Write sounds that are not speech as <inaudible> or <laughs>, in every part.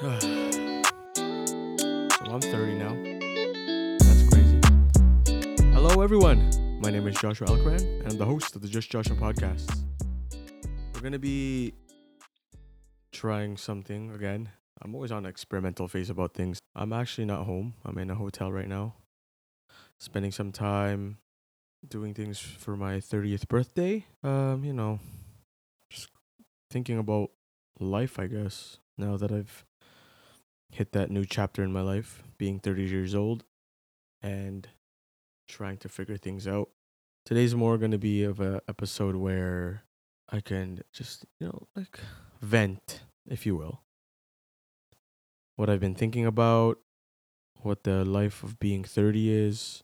so <sighs> I'm 30 now. That's crazy. Hello, everyone. My name is Joshua Elkran, and I'm the host of the Just Joshua podcast. We're going to be trying something again. I'm always on an experimental phase about things. I'm actually not home, I'm in a hotel right now, spending some time doing things for my 30th birthday. Um, you know, just thinking about life, I guess, now that I've hit that new chapter in my life, being 30 years old and trying to figure things out. Today's more going to be of a episode where I can just, you know, like vent, if you will. What I've been thinking about, what the life of being 30 is,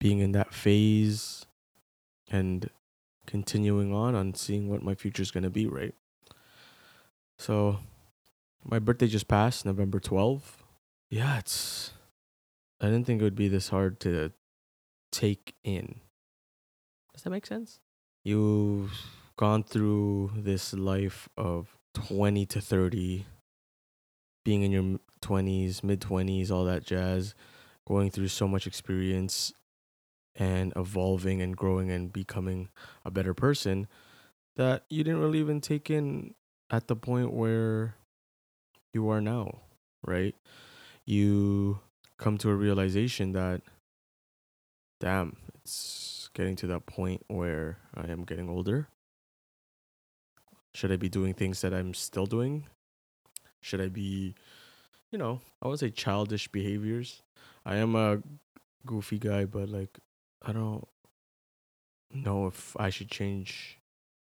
being in that phase and continuing on on seeing what my future is going to be, right? So, my birthday just passed, November 12th. Yeah, it's. I didn't think it would be this hard to take in. Does that make sense? You've gone through this life of 20 to 30, being in your 20s, mid 20s, all that jazz, going through so much experience and evolving and growing and becoming a better person that you didn't really even take in at the point where you are now, right? You come to a realization that, damn, it's getting to that point where I am getting older. Should I be doing things that I'm still doing? Should I be, you know, I would say childish behaviors. I am a goofy guy, but like, I don't know if I should change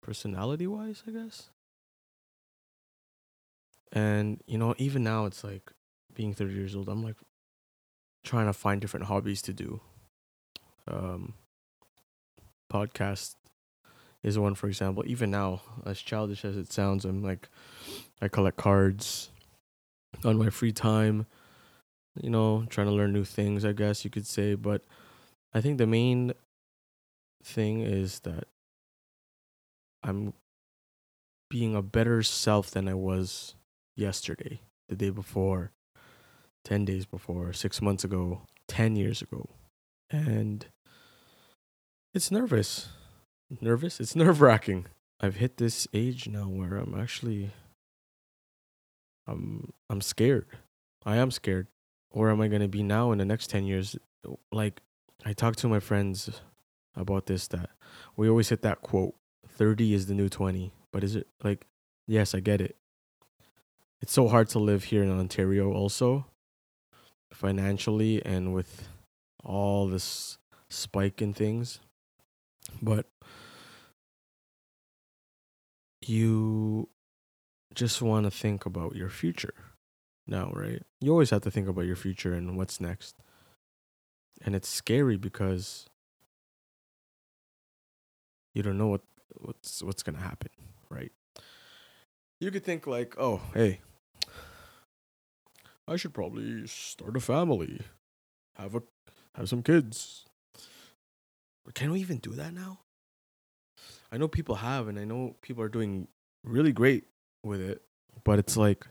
personality wise, I guess. And you know, even now it's like being 30 years old, I'm like trying to find different hobbies to do. Um podcast is one for example. Even now, as childish as it sounds, I'm like I collect cards on my free time. You know, trying to learn new things, I guess you could say, but I think the main thing is that I'm being a better self than I was yesterday, the day before, 10 days before, six months ago, 10 years ago. And it's nervous. Nervous? It's nerve wracking. I've hit this age now where I'm actually I'm I'm scared. I am scared. Where am I gonna be now in the next ten years? Like I talk to my friends about this that we always hit that quote 30 is the new 20 but is it like yes i get it it's so hard to live here in Ontario also financially and with all this spike in things. But you just want to think about your future now right? You always have to think about your future and what's next. And it's scary because you don't know what what's what's going to happen right? You could think like, oh, hey, I should probably start a family, have a have some kids. Can we even do that now? I know people have, and I know people are doing really great with it, but it's like,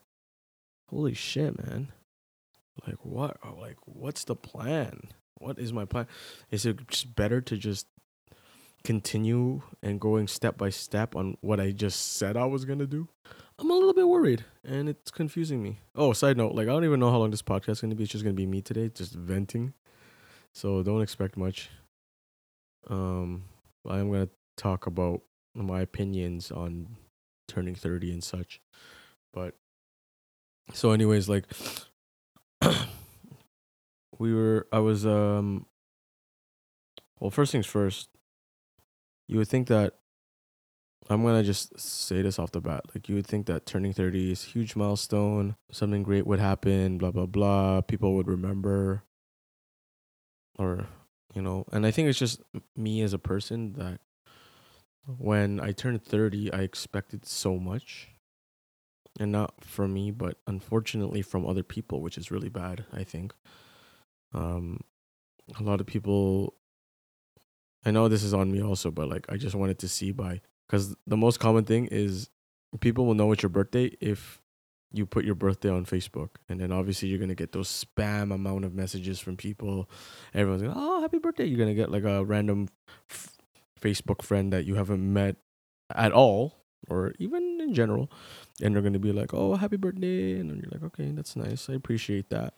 holy shit, man! Like what? Uh, like what's the plan? What is my plan? Is it just better to just continue and going step by step on what I just said I was gonna do, I'm a little bit worried and it's confusing me. Oh, side note, like I don't even know how long this podcast is gonna be. It's just gonna be me today, just venting. So don't expect much. Um, I am gonna talk about my opinions on turning 30 and such. But so anyways, like <coughs> we were I was um well first things first, you would think that I'm gonna just say this off the bat. Like you would think that turning 30 is a huge milestone, something great would happen, blah blah blah. People would remember, or you know. And I think it's just me as a person that when I turned 30, I expected so much, and not from me, but unfortunately from other people, which is really bad. I think. Um, a lot of people I know this is on me also, but like I just wanted to see by because the most common thing is people will know it's your birthday if you put your birthday on Facebook, and then obviously you're gonna get those spam amount of messages from people. Everyone's like, "Oh, happy birthday!" You're gonna get like a random f- Facebook friend that you haven't met at all, or even in general, and they're gonna be like, "Oh, happy birthday," and then you're like, "Okay, that's nice. I appreciate that."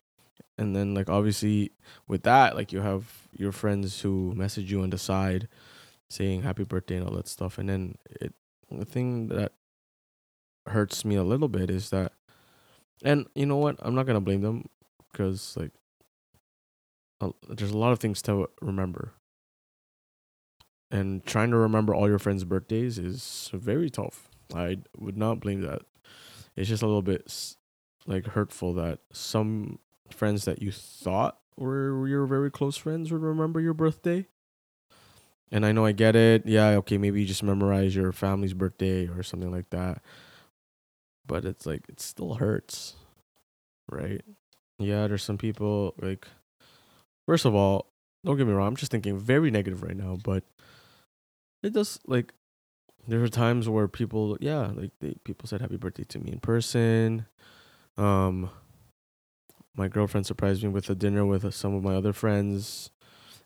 And then like obviously with that, like you have your friends who message you on the side saying happy birthday and all that stuff, and then it the thing that hurts me a little bit is that and you know what? I'm not gonna blame them because like a- there's a lot of things to remember, and trying to remember all your friends' birthdays is very tough. I would not blame that. It's just a little bit like hurtful that some friends that you thought were your very close friends would remember your birthday. And I know I get it. Yeah, okay, maybe you just memorize your family's birthday or something like that. But it's like it still hurts. Right? Yeah, there's some people like first of all, don't get me wrong, I'm just thinking very negative right now, but it does like there are times where people yeah, like they people said happy birthday to me in person. Um my girlfriend surprised me with a dinner with some of my other friends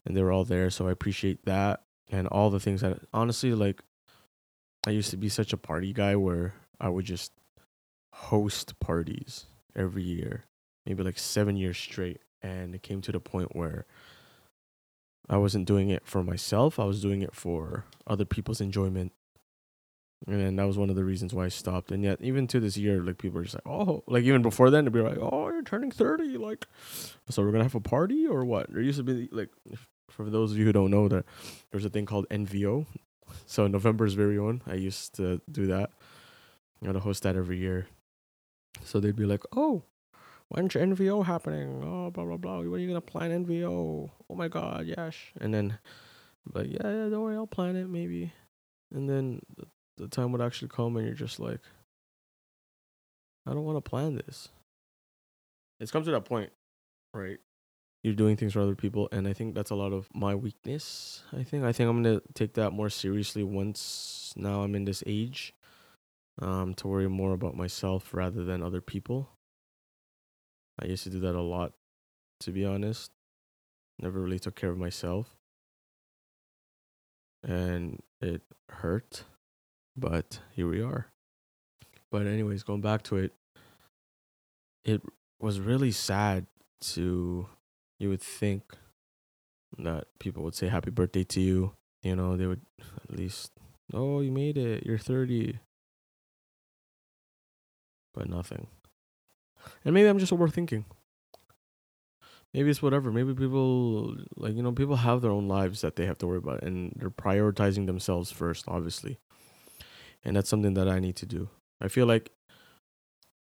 and they were all there so i appreciate that and all the things that honestly like i used to be such a party guy where i would just host parties every year maybe like seven years straight and it came to the point where i wasn't doing it for myself i was doing it for other people's enjoyment and that was one of the reasons why I stopped. And yet, even to this year, like people are just like, oh, like even before then, they'd be like, oh, you're turning thirty, like, so we're gonna have a party or what? There used to be like, for those of you who don't know, that there's a thing called NVO. So November's very own. I used to do that. I gotta host that every year. So they'd be like, oh, when's NVO happening? Oh, blah blah blah. When are you gonna plan NVO? Oh my god, yes. And then, like, yeah, yeah, don't worry, I'll plan it maybe. And then the, the time would actually come, and you're just like, I don't want to plan this. It's come to that point, right? You're doing things for other people, and I think that's a lot of my weakness. I think I think I'm gonna take that more seriously once now I'm in this age, um, to worry more about myself rather than other people. I used to do that a lot, to be honest. Never really took care of myself, and it hurt, but here we are. But anyways, going back to it, it was really sad to you would think that people would say happy birthday to you. You know, they would at least, oh, you made it. You're 30. But nothing. And maybe I'm just overthinking. Maybe it's whatever. Maybe people, like, you know, people have their own lives that they have to worry about and they're prioritizing themselves first, obviously. And that's something that I need to do. I feel like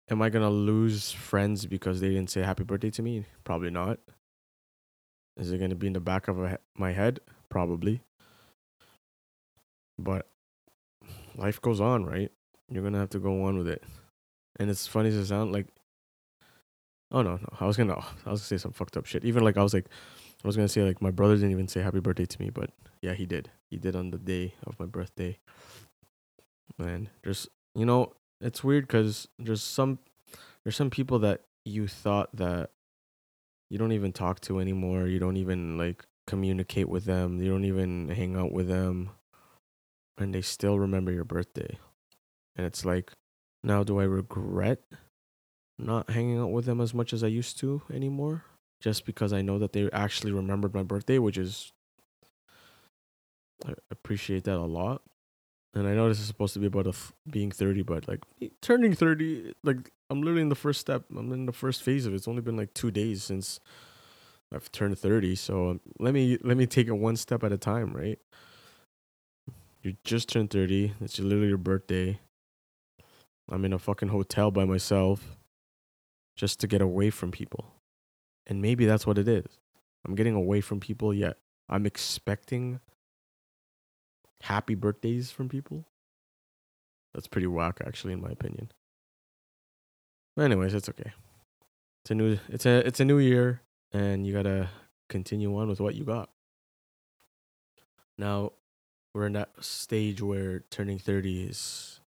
am I gonna lose friends because they didn't say happy birthday to me? Probably not. Is it gonna be in the back of my head? Probably. But life goes on, right? You're gonna have to go on with it. And it's funny as it sound like. Oh no, no! I was gonna, I was gonna say some fucked up shit. Even like I was like, I was gonna say like my brother didn't even say happy birthday to me, but yeah, he did. He did on the day of my birthday. And there's, you know, it's weird because there's some there's some people that you thought that you don't even talk to anymore. You don't even like communicate with them. You don't even hang out with them. And they still remember your birthday. And it's like now do i regret not hanging out with them as much as i used to anymore? Just because i know that they actually remembered my birthday which is i appreciate that a lot and I know this is supposed to be about being 30, but like turning 30, like I'm literally in the first step. I'm in the first phase of it. It's only been like two days since I've turned 30. So um, let me let me take it one step at a time, right? You just turned 30. It's literally your birthday. I'm in a fucking hotel by myself just to get away from people. And maybe that's what it is. I'm getting away from people, yet I'm expecting happy birthdays from people. That's pretty whack, actually, in my opinion. But anyways, it's okay. It's a new it's a it's a new year, and you gotta continue on with what you got. Now, we're in that stage where turning thirty is.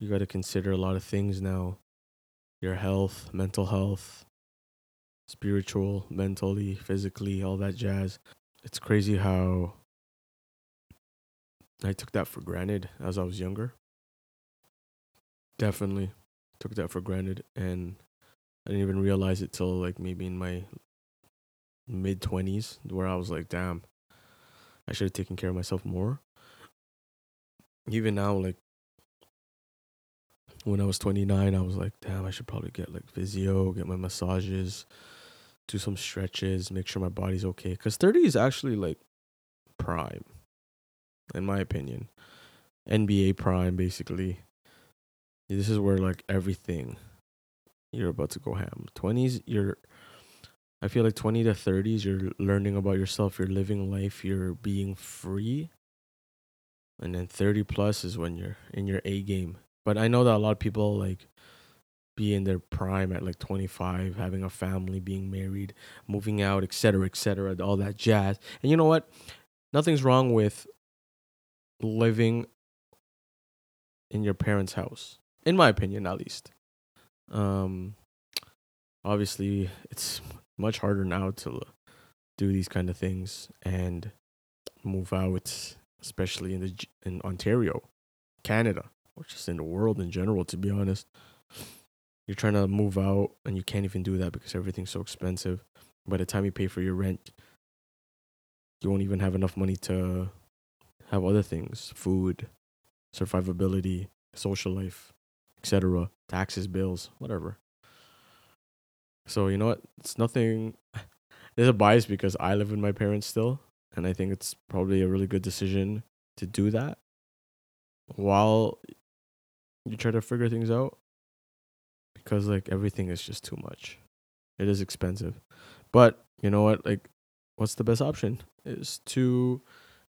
You gotta consider a lot of things now. your health, mental health, spiritual, mentally, physically, all that jazz. It's crazy how I took that for granted as I was younger. Definitely took that for granted and I didn't even realize it till like maybe in my mid 20s where I was like, damn, I should have taken care of myself more. Even now, like when I was 29, I was like, damn, I should probably get like physio, get my massages, do some stretches, make sure my body's okay. Because 30 is actually like prime, in my opinion. NBA prime, basically. This is where like everything you're about to go ham. 20s, you're I feel like 20 to 30s, you're learning about yourself, you're living life, you're being free. And then 30 plus is when you're in your A game. But I know that a lot of people like be in their prime at like 25, having a family, being married, moving out, etc., etc., all that jazz. And you know what? Nothing's wrong with living in your parents' house, in my opinion, at least. Um, obviously, it's much harder now to do these kind of things and move out, especially in the in Ontario, Canada, or just in the world in general. To be honest, you're trying to move out and you can't even do that because everything's so expensive. By the time you pay for your rent, you won't even have enough money to have other things, food, survivability, social life, etc., taxes, bills, whatever. So you know what? It's nothing. <laughs> There's a bias because I live with my parents still, and I think it's probably a really good decision to do that while you try to figure things out. Because like everything is just too much. It is expensive, but you know what? Like, what's the best option? Is to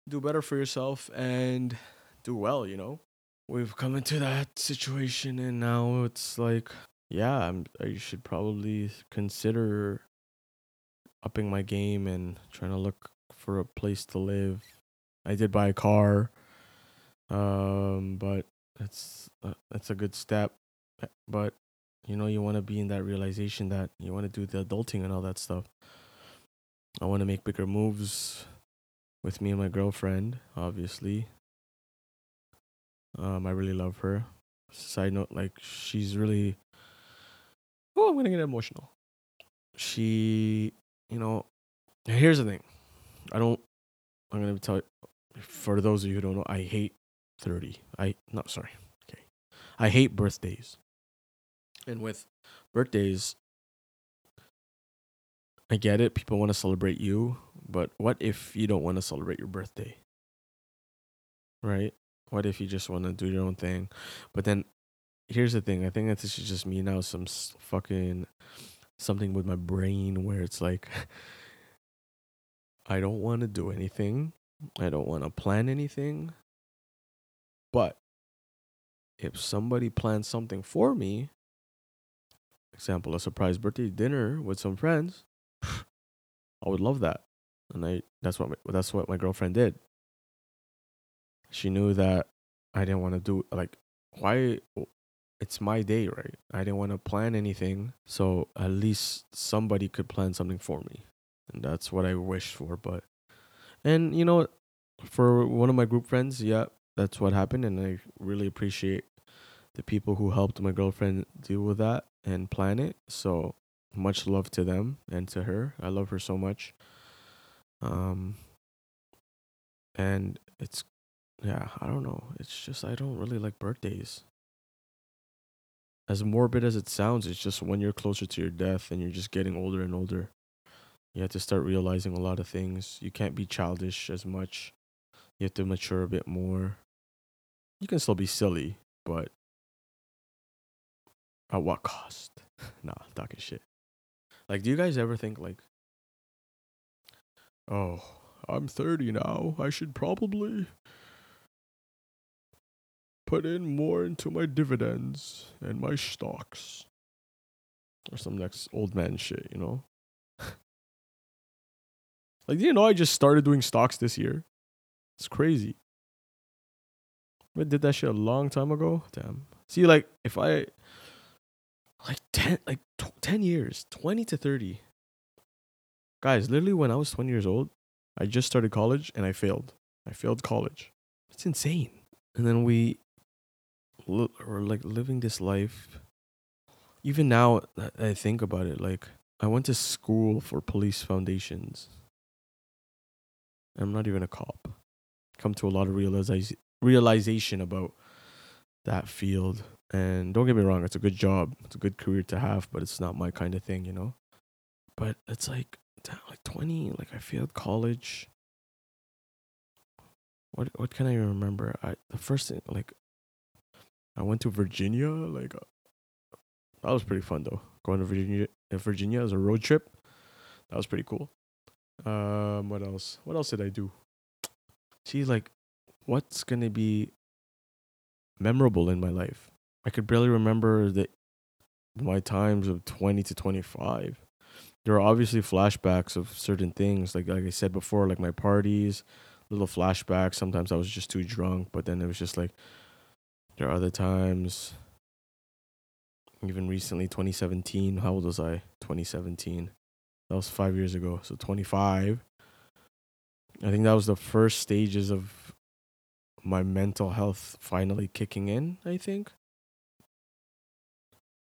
do better for yourself and do well. You know, we've come into that situation, and now it's like yeah, I'm, I should probably consider upping my game and trying to look for a place to live. I did buy a car, um, but that's uh, that's a good step. But you know, you want to be in that realization that you want to do the adulting and all that stuff. I want to make bigger moves with me and my girlfriend, obviously. Um, I really love her. Side note, like she's really oh, I'm gonna get emotional. She, you know, here's the thing. I don't. I'm gonna tell you. For those of you who don't know, I hate thirty. I not sorry. Okay, I hate birthdays. And with birthdays, I get it. People want to celebrate you, but what if you don't want to celebrate your birthday? Right? What if you just want to do your own thing? But then here's the thing. I think that this is just me now. Some fucking something with my brain where it's like, <laughs> I don't want to do anything. I don't want to plan anything. But if somebody plans something for me, example, a surprise birthday dinner with some friends, I would love that. And I that's what my, that's what my girlfriend did. She knew that I didn't want to do like why it's my day, right? I didn't want to plan anything, so at least somebody could plan something for me. And that's what I wished for, but and you know, for one of my group friends, yeah, that's what happened and I really appreciate the people who helped my girlfriend deal with that and plan it. So much love to them and to her. I love her so much. Um and it's yeah, I don't know. It's just I don't really like birthdays as morbid as it sounds, it's just when you're closer to your death and you're just getting older and older, you have to start realizing a lot of things. You can't be childish as much. You have to mature a bit more. You can still be silly, but at what cost? <laughs> nah, talking shit. Like, do you guys ever think like, oh, I'm 30 now. I should probably put in more into my dividends and my stocks. Or some next old man shit, you know? <laughs> like, do you know, I just started doing stocks this year. It's crazy. I did that shit a long time ago. Damn. See, like, if I. like 10 like tw- 10 years 20 to 30 guys literally when i was 20 years old i just started college and i failed. I failed college. It's insane. And then we li- are like living this life. Even now i think about it like i went to school for police foundations. I'm not even a cop. Come to a lot of realiza- realization about that field and don't get me wrong, it's a good job. It's a good career to have, but it's not my kind of thing, you know? But it's like damn, like 20, like I failed college. What what can I remember? I the first thing like I went to Virginia, like uh, that was pretty fun though. Going to Virginia uh, Virginia as a road trip. That was pretty cool. Um what else? What else did I do? See like what's to be memorable in my life? I could barely remember the my times of 20 to 25. There are obviously flashbacks of certain things, like like I said before, like my parties, little flashbacks. Sometimes I was just too drunk, but then it was just like there are other times. Even recently, 2017. How old was I? 2017. That was five years ago. So 25. I think that was the first stages of my mental health finally kicking in. I think.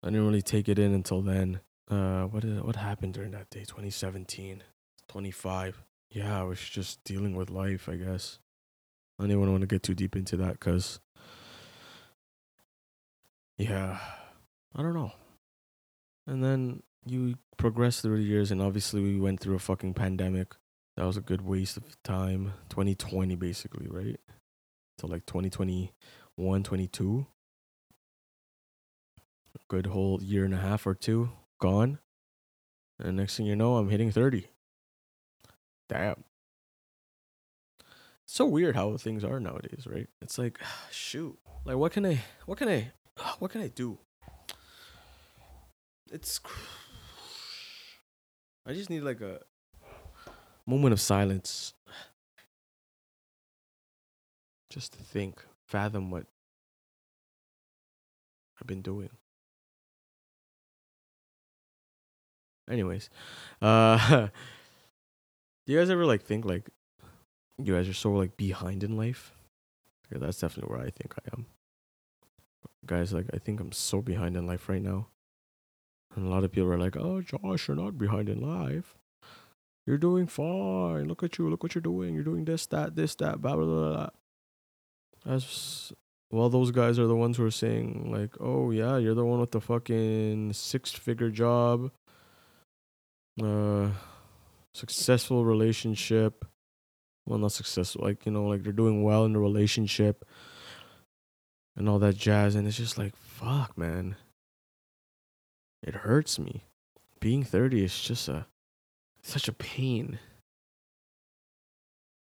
I didn't really take it in until then. Uh, what did, what happened during that day? 2017, 25. Yeah, I was just dealing with life, I guess. I don't want to get too deep into that because, yeah, I don't know. And then you progress through the years, and obviously we went through a fucking pandemic. That was a good waste of time. 2020, basically, right? Till like 2021, 22 good whole year and a half or two gone. And next thing you know, I'm hitting 30. Damn. It's so weird how things are nowadays, right? It's like, <sighs> shoot. Like what can I what can I <sighs> what can I do? It's <sighs> I just need like a moment of silence. Just to think, fathom what I've been doing. Anyways, uh, <laughs> do you guys ever like think like you guys are so like behind in life? Yeah, that's definitely where I think I am. Guys, like I think I'm so behind in life right now. And a lot of people are like, "Oh, Josh, you're not behind in life. You're doing fine. Look at you. Look what you're doing. You're doing this, that, this, that, blah blah blah." blah. As well, those guys are the ones who are saying like, "Oh yeah, you're the one with the fucking six-figure job." Uh successful relationship. Well not successful like you know like they're doing well in the relationship and all that jazz and it's just like fuck man. It hurts me. Being 30 is just a such a pain.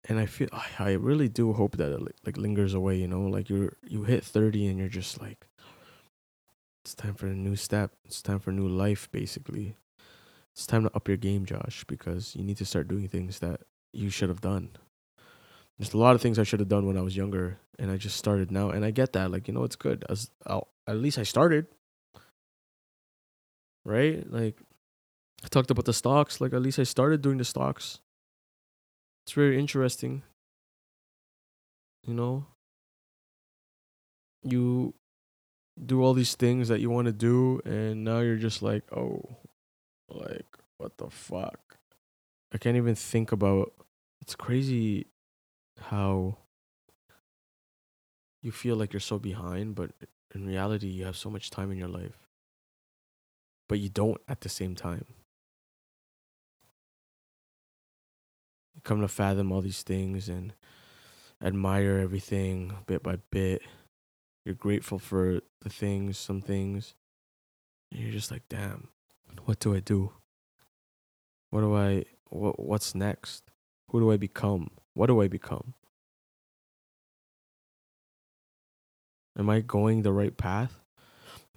And i feel i really do hope that it like lingers away you know like you're you hit 30 and you're just like it's time for a new step. It's time for a new life basically it's time to up your game, Josh, because you need to start doing things that you should have done. There's a lot of things I should have done when I was younger, and I just started now. And I get that, like you know, it's good. As I'll, at least I started, right? Like I talked about the stocks. Like at least I started doing the stocks. It's very interesting. You know, you do all these things that you want to do, and now you're just like, oh, like, what the fuck? I can't even think about. It's crazy how you feel like you're so behind, but in reality, you have so much time in your life. But you don't at the same time. You come to fathom all these things and admire everything bit by bit. You're grateful for the things, some things. And you're just like, damn, what do I do? What do I what what's next? Who do I become? What do I become? Am I going the right path?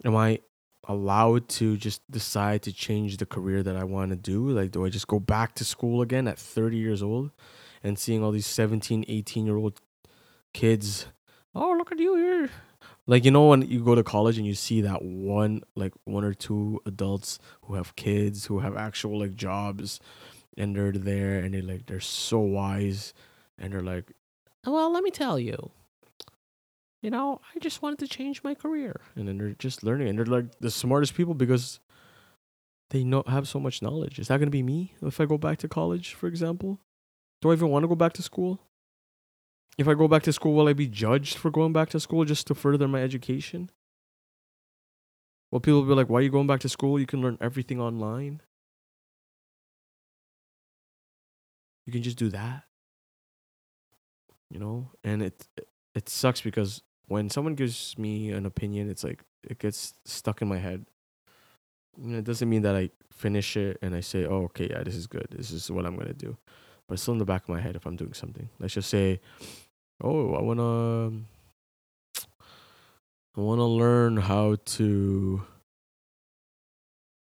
Am I allowed to just decide to change the career that I want to do? Like do I just go back to school again at 30 years old and seeing all these 17, 18 year old kids, "Oh, look at you here like you know when you go to college and you see that one like one or two adults who have kids who have actual like jobs and they're there and they're like they're so wise and they're like well let me tell you. You know i just wanted to change my career. And then they're just learning and they're like the smartest people because they know have so much knowledge. Is that going to be me if i go back to college for example? Do i even want to go back to school if I go back to school, will I be judged for going back to school just to further my education? Will people be like, why are you going back to school? You can learn everything online. You can just do that. You know? And it it sucks because when someone gives me an opinion, it's like it gets stuck in my head. And it doesn't mean that I finish it and I say, "Oh, okay, yeah, this is good. This is what I'm gonna do." But it's still in the back of my head if I'm doing something. Let's just say oh, I wanna, I wanna learn how to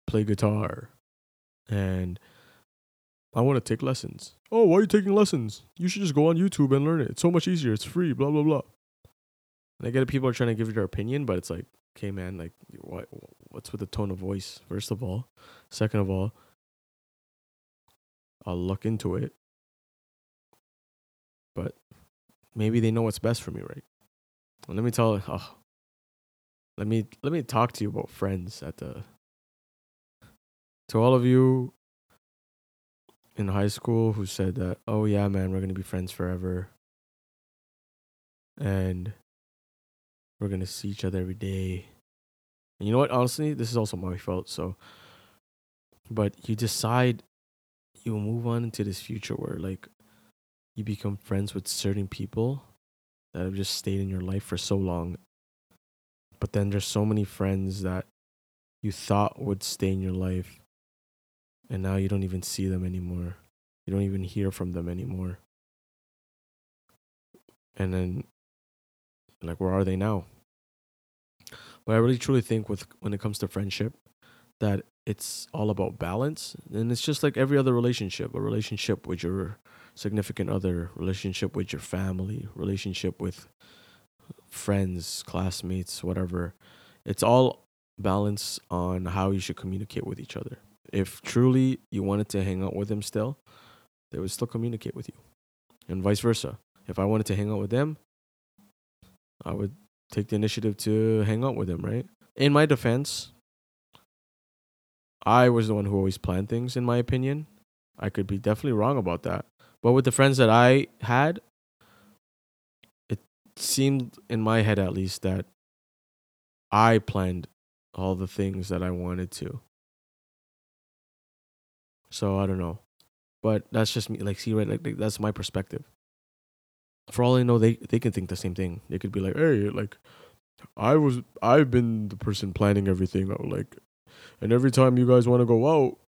play guitar, and I want to take lessons. Oh, why are you taking lessons? You should just go on YouTube and learn it. It's so much easier. It's free. Blah blah blah. And I get it. People are trying to give you their opinion, but it's like, okay, man, like, what? What's with the tone of voice? First of all, second of all, I'll look into it. But maybe they know what's best for me, right? Let me tell. Oh, let me let me talk to you about friends at the. To all of you in high school who said that, oh yeah, man, we're gonna be friends forever, and we're gonna see each other every day. And you know what? Honestly, this is also my fault. So, but you decide you move on into this future where like you become friends with certain people that have just stayed in your life for so long. But then there's so many friends that you thought would stay in your life and now you don't even see them anymore. You don't even hear from them anymore. And then like where are they now? But I really truly think with when it comes to friendship that it's all about balance and it's just like every other relationship, a relationship with your significant other, relationship with your family, relationship with friends, classmates, whatever. It's all balance on how you should communicate with each other. If truly you wanted to hang out with them still, they would still communicate with you. And vice versa. If I wanted to hang out with them, I would take the initiative to hang out with them, right? In my defense, I was the one who always planned things, in my opinion. I could be definitely wrong about that. But with the friends that I had, it seemed in my head at least that I planned all the things that I wanted to. So I don't know. But that's just me like see right like, like that's my perspective. For all I know they they can think the same thing. They could be like, "Hey, like I was I've been the person planning everything like and every time you guys want to go out,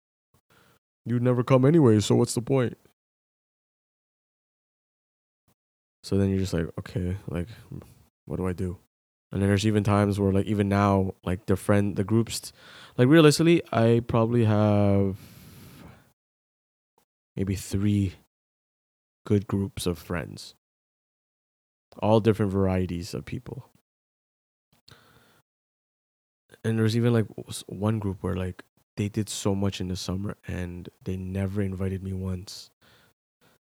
you'd never come anyway, so what's the point?" So then you're just like, okay, like, what do I do? And then there's even times where, like, even now, like the friend, the groups, like realistically, I probably have maybe three good groups of friends, all different varieties of people. And there's even like one group where like they did so much in the summer and they never invited me once.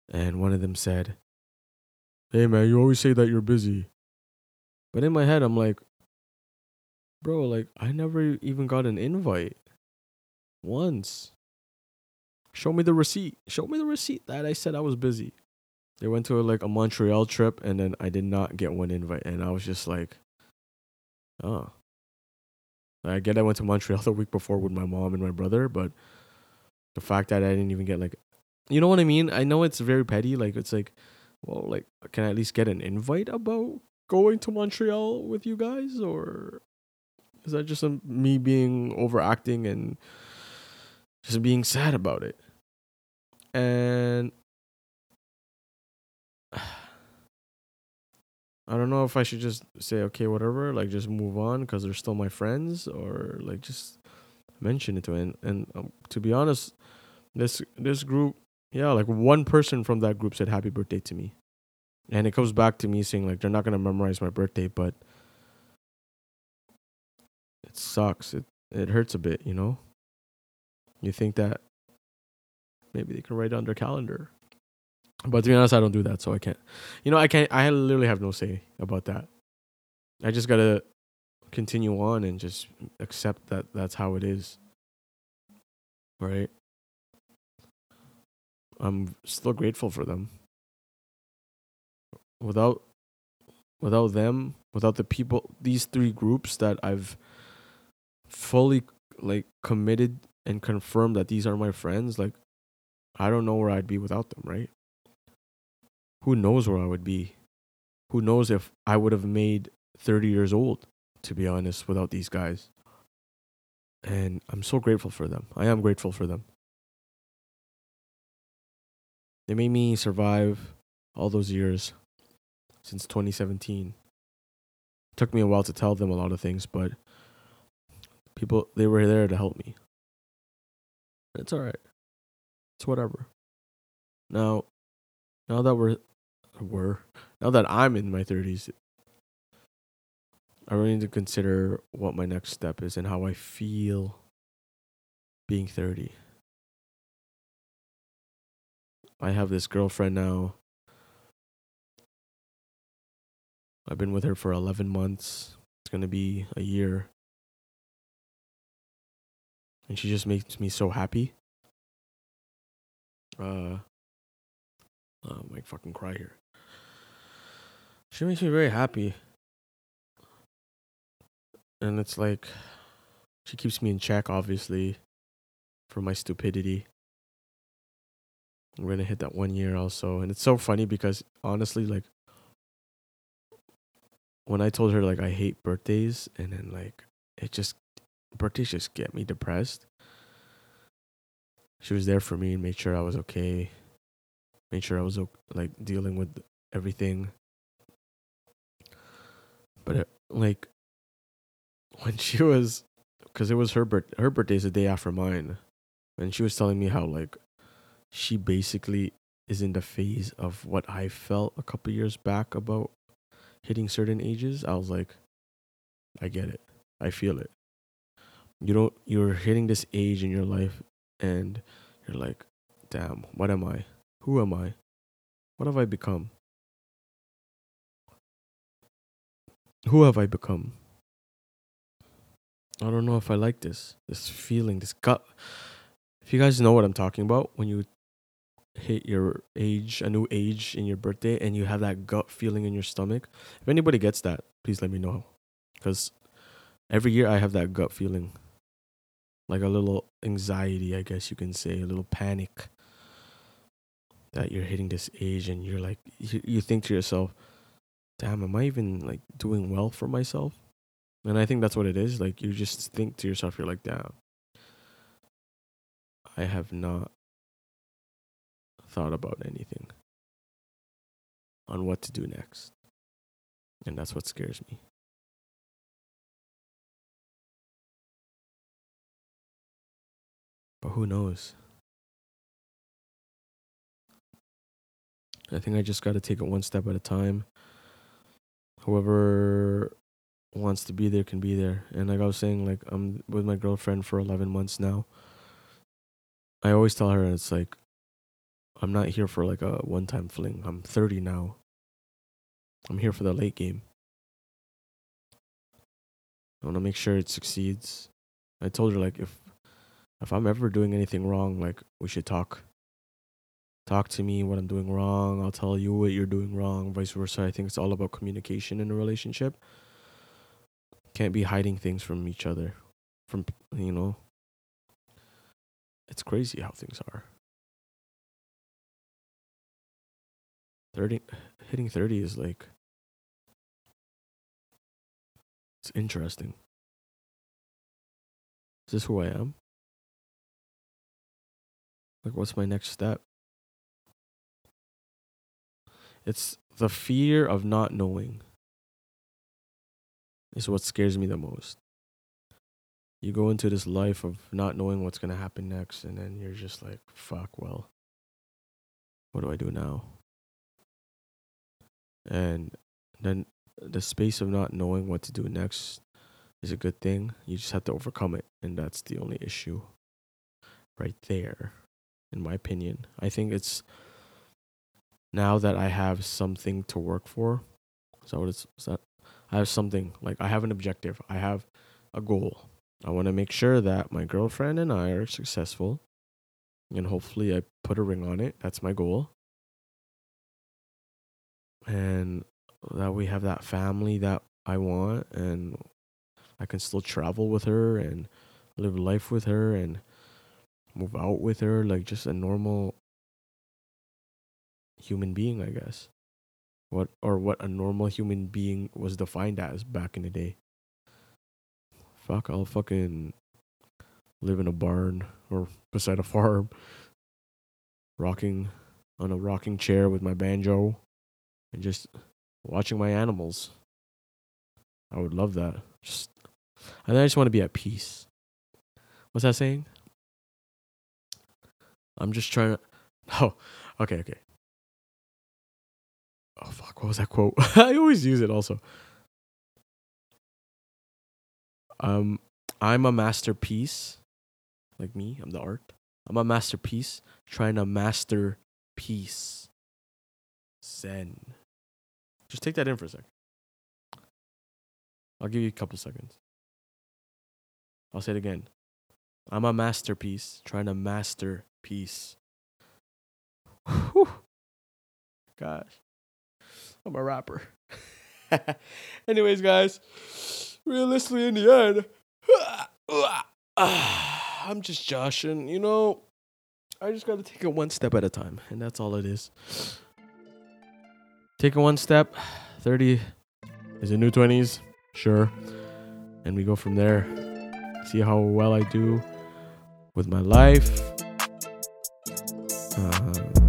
And one of them said, hey man, you always say that you're busy. But in my head, I'm like, bro, like, I never even got an invite once. Show me the receipt. Show me the receipt that I said I was busy. They went to a, like a Montreal trip and then I did not get one invite. And I was just like, oh. I get I went to Montreal <laughs> the week before with my mom and my brother, but the fact that I didn't even get like, you know what I mean? I know it's very petty. Like, it's like, well, like, can I at least get an invite about going to Montreal with you guys, or is that just me being overacting and just being sad about it? And <sighs> I don't know if I should just say okay, whatever, like just move on because they're still my friends, or like just mention it to it. And, and um, to be honest, this this group yeah, like one person from that group said happy birthday to me. And it comes back to me saying like they're not gonna memorize my birthday, but it sucks. It it hurts a bit, you know. You think that maybe they can write on their calendar, but to be honest, I don't do that, so I can't. You know, I can't. I literally have no say about that. I just gotta continue on and just accept that that's how it is. Right. I'm still grateful for them. Without without them, without the people these three groups that I've fully like committed and confirmed that these are my friends, like I don't know where I'd be without them, right? Who knows where I would be? Who knows if I would have made 30 years old, to be honest, without these guys. And I'm so grateful for them. I am grateful for them. They made me survive all those years since 2017. It took me a while to tell them a lot of things, but people they were there to help me. It's all right. It's whatever. Now, now that we're we're now that I'm in my 30s, I really need to consider what my next step is and how I feel being 30. I have this girlfriend now. I've been with her for 11 months. It's going to be a year. And she just makes me so happy. Uh, oh, I might fucking cry here. She makes me very happy. And it's like, she keeps me in check, obviously, for my stupidity. We're gonna hit that one year also, and it's so funny because honestly, like when I told her like I hate birthdays, and then like it just birthdays just get me depressed. She was there for me and made sure I was okay, made sure I was like dealing with everything. But it, like when she was, because it was her birth, her birthday's the day after mine, and she was telling me how like she basically is in the phase of what I felt a couple years back about hitting certain ages. I was like, I get it. I feel it. You don't you're hitting this age in your life and you're like, damn, what am I? Who am I? What have I become? Who have I become? I don't know if I like this. This feeling, this gut. If you guys know what I'm talking about, when you hit your age, a new age in your birthday, and you have that gut feeling in your stomach. If anybody gets that, please let me know. Because every year I have that gut feeling. Like a little anxiety, I guess you can say, a little panic that you're hitting this age and you're like, you, you think to yourself, damn, am I even like doing well for myself? And I think that's what it is. Like, you just think to yourself, you're like, damn, I have not thought about anything on what to do next. And that's what scares me. But who knows? I think I just got to take it one step at a time. Whoever wants to be there can be there. And like I was saying, like I'm with my girlfriend for 11 months now. I always tell her it's like I'm not here for like a one time fling. I'm 30 now. I'm here for the late game. I want to make sure it succeeds. I told her like if if I'm ever doing anything wrong, like we should talk. Talk to me what I'm doing wrong. I'll tell you what you're doing wrong, vice versa. I think it's all about communication in a relationship. Can't be hiding things from each other. From you know. It's crazy how things are. 30 hitting 30 is like it's interesting is this who i am like what's my next step it's the fear of not knowing is what scares me the most you go into this life of not knowing what's going to happen next and then you're just like fuck well what do i do now and then the space of not knowing what to do next is a good thing. You just have to overcome it, and that's the only issue right there, in my opinion. I think it's now that I have something to work for. So it's is that? I have something like I have an objective. I have a goal. I want to make sure that my girlfriend and I are successful. And hopefully I put a ring on it. That's my goal. And that we have that family that I want and I can still travel with her and live life with her and move out with her like just a normal human being, I guess. What or what a normal human being was defined as back in the day. Fuck, I'll fucking live in a barn or beside a <laughs> farm, rocking on a rocking chair with my banjo and just watching my animals. I would love that. Just and I just want to be at peace. What's that saying? I'm just trying <laughs> to Oh, okay, okay. Oh fuck, what was that quote? <laughs> I always use it also. Um I'm a masterpiece. Like me, I'm the art. I'm a masterpiece trying to master peace. Zen. Just take that in for a second. I'll give you a couple seconds. I'll say it again. I'm a masterpiece trying to master peace. Whew. Gosh. I'm a rapper. <laughs> Anyways, guys, realistically, in the end, <sighs> I'm just Josh, and you know, I just gotta take it one step at a time, and that's all it is. Take it one step. 30 is a new 20s, sure. And we go from there. See how well I do with my life. Uh,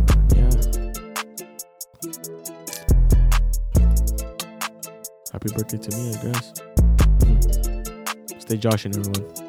Happy birthday to me, I guess. Stay joshing, everyone.